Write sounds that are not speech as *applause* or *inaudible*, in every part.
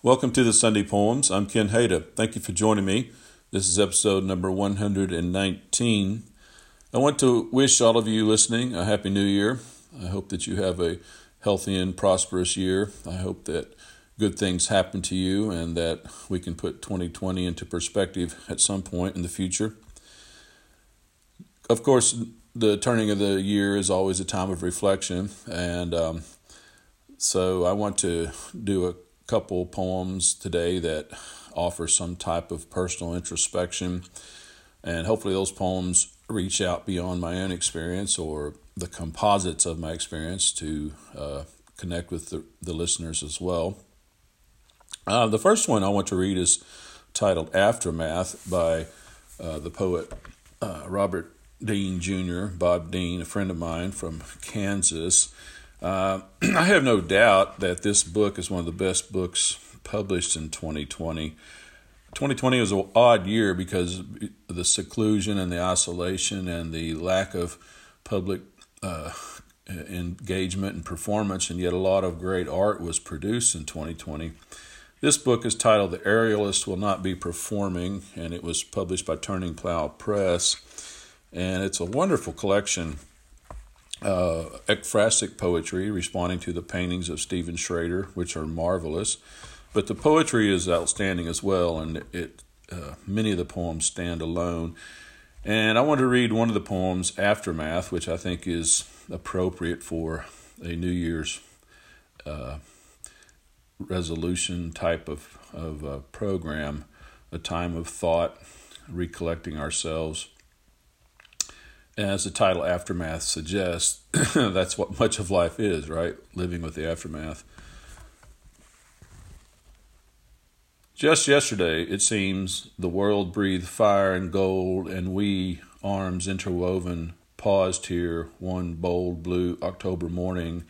Welcome to the Sunday Poems. I'm Ken Hada. Thank you for joining me. This is episode number 119. I want to wish all of you listening a Happy New Year. I hope that you have a healthy and prosperous year. I hope that good things happen to you and that we can put 2020 into perspective at some point in the future. Of course, the turning of the year is always a time of reflection, and um, so I want to do a couple poems today that offer some type of personal introspection. And hopefully, those poems reach out beyond my own experience or the composites of my experience to uh, connect with the, the listeners as well. Uh, the first one I want to read is titled Aftermath by uh, the poet uh, Robert Dean Jr., Bob Dean, a friend of mine from Kansas. Uh, *clears throat* I have no doubt that this book is one of the best books published in 2020. 2020 was an odd year because the seclusion and the isolation and the lack of public uh, engagement and performance, and yet a lot of great art was produced in 2020. This book is titled The Aerialist Will Not Be Performing, and it was published by Turning Plow Press. And it's a wonderful collection uh, ekphrastic poetry responding to the paintings of Stephen Schrader, which are marvelous. But the poetry is outstanding as well, and it uh, many of the poems stand alone. And I want to read one of the poems, Aftermath, which I think is appropriate for a New Year's uh, resolution type of, of uh, program, a time of thought, recollecting ourselves as the title Aftermath suggests, *coughs* that's what much of life is, right? Living with the aftermath. Just yesterday, it seems, the world breathed fire and gold, and we, arms interwoven, paused here one bold blue October morning,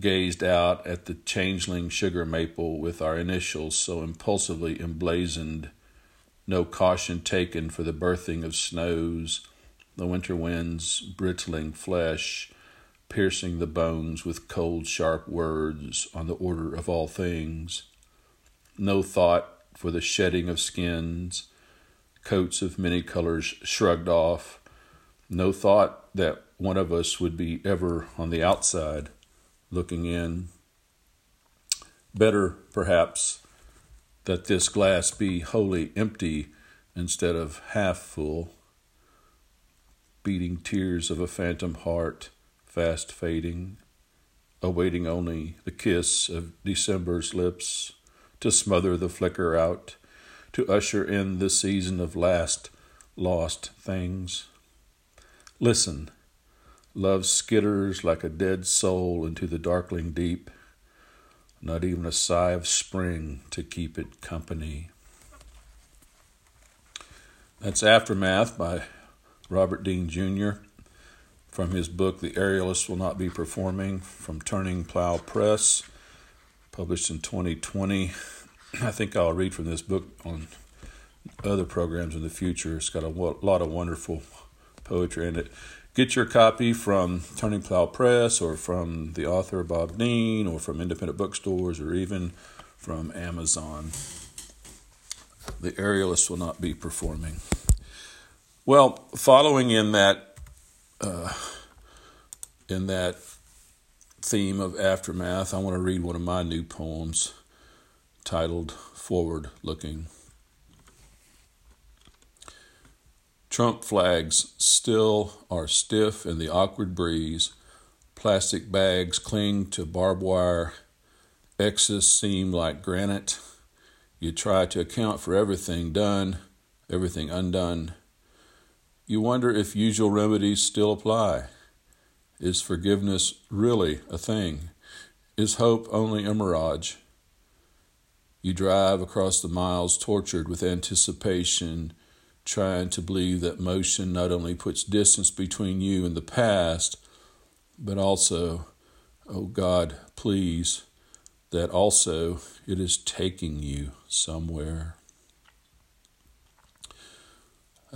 gazed out at the changeling sugar maple with our initials so impulsively emblazoned, no caution taken for the birthing of snows the winter winds brittling flesh, piercing the bones with cold, sharp words on the order of all things. No thought for the shedding of skins, coats of many colors shrugged off. No thought that one of us would be ever on the outside looking in. Better, perhaps, that this glass be wholly empty instead of half full beating tears of a phantom heart, fast fading, awaiting only the kiss of December's lips to smother the flicker out, to usher in the season of last lost things. Listen, love skitters like a dead soul into the darkling deep, not even a sigh of spring to keep it company. That's Aftermath by Robert Dean Jr. from his book The Aerialist Will Not Be Performing from Turning Plow Press, published in 2020. I think I'll read from this book on other programs in the future. It's got a lot of wonderful poetry in it. Get your copy from Turning Plow Press or from the author Bob Dean or from independent bookstores or even from Amazon. The aerialist will not be performing. Well, following in that uh, in that theme of aftermath, I want to read one of my new poems titled Forward Looking. Trump flags still are stiff in the awkward breeze. Plastic bags cling to barbed wire. X's seem like granite. You try to account for everything done, everything undone. You wonder if usual remedies still apply. Is forgiveness really a thing? Is hope only a mirage? You drive across the miles tortured with anticipation, trying to believe that motion not only puts distance between you and the past, but also, oh God, please, that also it is taking you somewhere.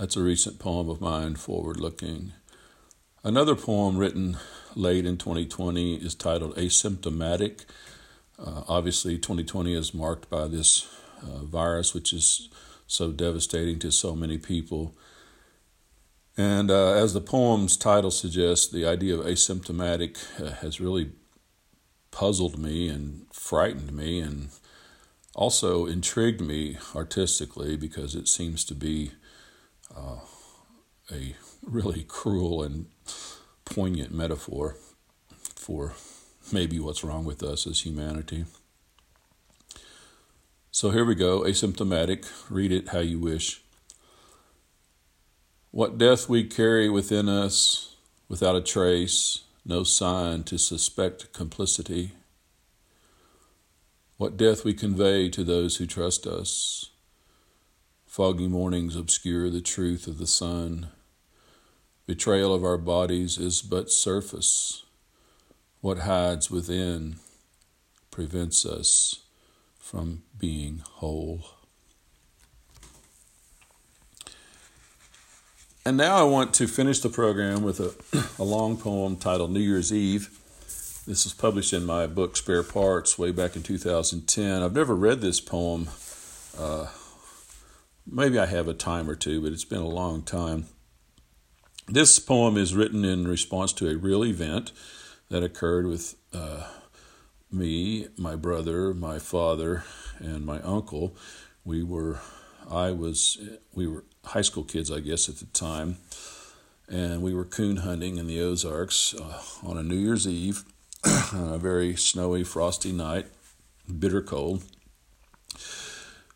That's a recent poem of mine, Forward Looking. Another poem written late in 2020 is titled Asymptomatic. Uh, obviously, 2020 is marked by this uh, virus, which is so devastating to so many people. And uh, as the poem's title suggests, the idea of asymptomatic uh, has really puzzled me and frightened me and also intrigued me artistically because it seems to be a really cruel and poignant metaphor for maybe what's wrong with us as humanity. So here we go, asymptomatic. Read it how you wish. What death we carry within us without a trace, no sign to suspect complicity. What death we convey to those who trust us. Foggy mornings obscure the truth of the sun. Betrayal of our bodies is but surface. What hides within prevents us from being whole. And now I want to finish the program with a, *clears throat* a long poem titled New Year's Eve. This was published in my book Spare Parts way back in 2010. I've never read this poem. Uh, maybe I have a time or two, but it's been a long time. This poem is written in response to a real event that occurred with uh, me, my brother, my father, and my uncle. We were, I was, we were high school kids, I guess, at the time, and we were coon hunting in the Ozarks uh, on a New Year's Eve, *clears throat* on a very snowy, frosty night, bitter cold.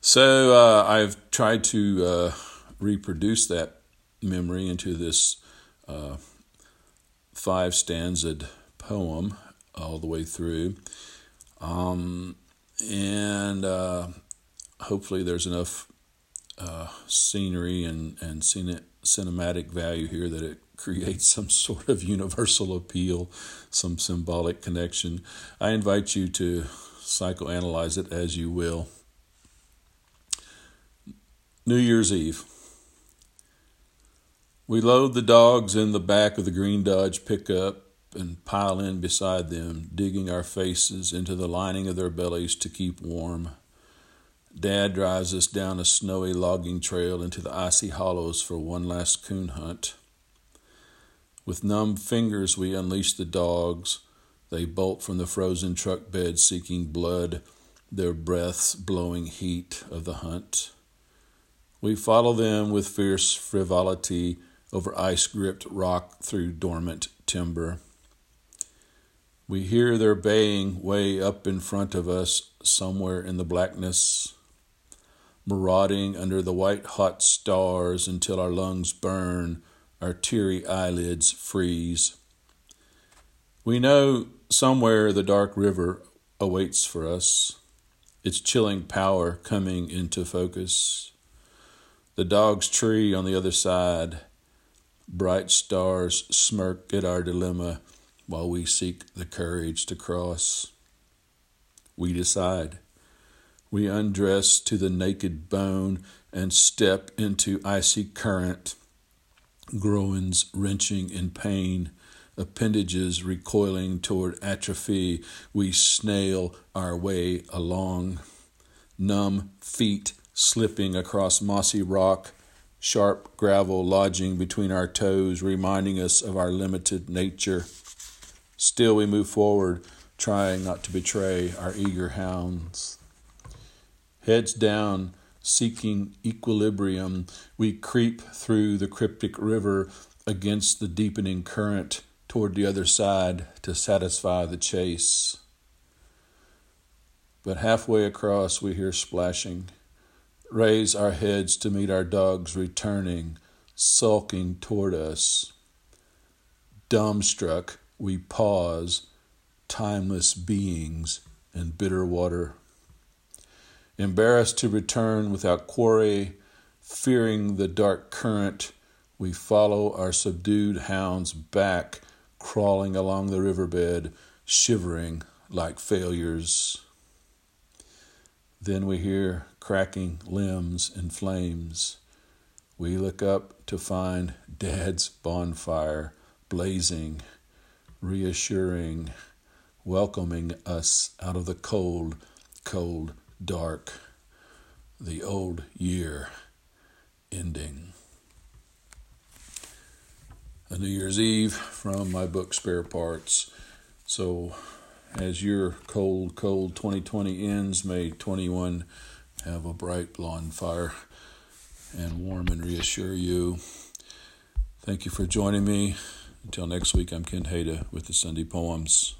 So uh, I've tried to uh, reproduce that memory into this uh, five stanzad poem all the way through. Um, and uh, hopefully, there's enough uh, scenery and, and cine, cinematic value here that it *laughs* creates some sort of universal appeal, some symbolic connection. I invite you to psychoanalyze it as you will. New Year's Eve. We load the dogs in the back of the green Dodge pickup and pile in beside them, digging our faces into the lining of their bellies to keep warm. Dad drives us down a snowy logging trail into the icy hollows for one last coon hunt. With numb fingers, we unleash the dogs. They bolt from the frozen truck bed seeking blood, their breaths blowing heat of the hunt. We follow them with fierce frivolity over ice gripped rock through dormant timber. We hear their baying way up in front of us, somewhere in the blackness, marauding under the white hot stars until our lungs burn, our teary eyelids freeze. We know somewhere the dark river awaits for us, its chilling power coming into focus. The dog's tree on the other side, bright stars smirk at our dilemma while we seek the courage to cross. We decide. We undress to the naked bone and step into icy current, groins wrenching in pain, appendages recoiling toward atrophy. We snail our way along, numb feet slipping across mossy rock, sharp gravel lodging between our toes, reminding us of our limited nature. Still, we move forward, trying not to betray our eager hounds. Heads down, seeking equilibrium, we creep through the cryptic river against the deepening current toward the other side to satisfy the chase. But halfway across, we hear splashing. Raise our heads to meet our dogs returning, sulking toward us. Dumbstruck, we pause, timeless beings in bitter water. Embarrassed to return without quarry, fearing the dark current, we follow our subdued hounds back, crawling along the riverbed, shivering like failures. Then we hear cracking limbs and flames. We look up to find Dad's bonfire blazing reassuring, welcoming us out of the cold, cold, dark, the old year ending. A New Year's Eve from my book Spare Parts. So, as your cold, cold 2020 ends, may 21 have a bright blonde fire and warm and reassure you. Thank you for joining me. Until next week, I'm Ken Hada with the Sunday Poems.